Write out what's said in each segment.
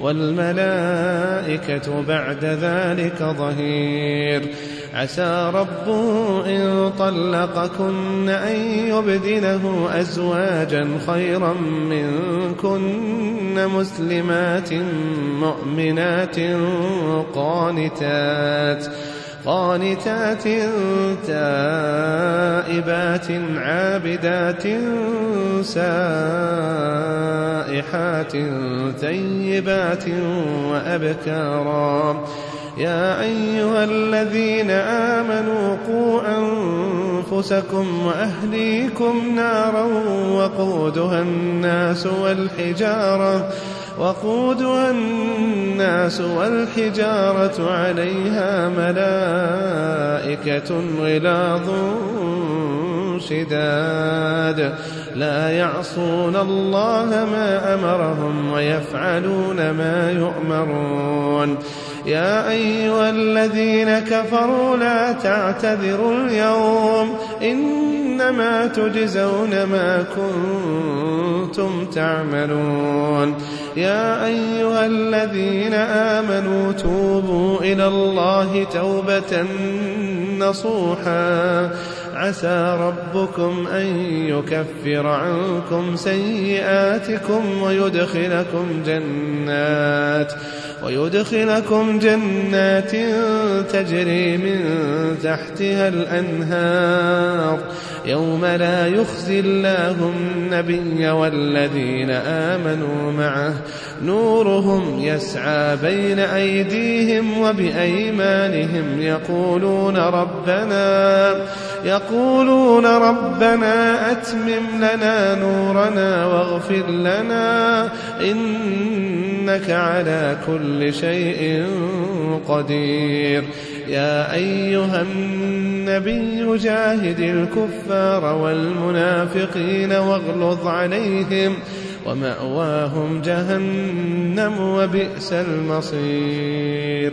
والملائكة بعد ذلك ظهير. عسى ربه إن طلقكن أن يبدله أزواجا خيرا منكن مسلمات مؤمنات قانتات قانتات تائبات عابدات سائحات طيبات وأبكارا. يا أيها الذين آمنوا قوا أنفسكم وأهليكم نارا وقودها الناس والحجارة وقودها الناس والحجارة عليها ملائكة غلاظ شداد لا يعصون الله ما أمرهم ويفعلون ما يؤمرون. يا أيها الذين كفروا لا تعتذروا اليوم. إنما تجزون ما كنتم تعملون. يا أيها الذين آمنوا توبوا إلى الله توبة نصوحا. عسى ربكم أن يكفر عنكم سيئاتكم ويدخلكم جنات ويدخلكم جنات تجري من تحتها الأنهار. يوم لا يخزي الله النبي والذين آمنوا معه. نورهم يسعى بين أيديهم وبأيمانهم. يقولون ربنا يقولون ربنا أتمم لنا نورنا واغفر لنا إنك على كل شيء قدير. يا أيها النبي جاهد الكفار والمنافقين واغلظ عليهم ومأواهم جهنم وبئس المصير.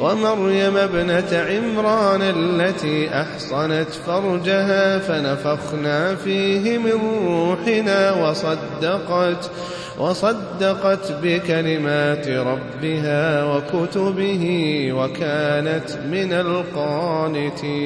ومريم ابنة عمران التي أحصنت فرجها فنفخنا فيه من روحنا وصدقت وصدقت بكلمات ربها وكتبه وكانت من القانتين.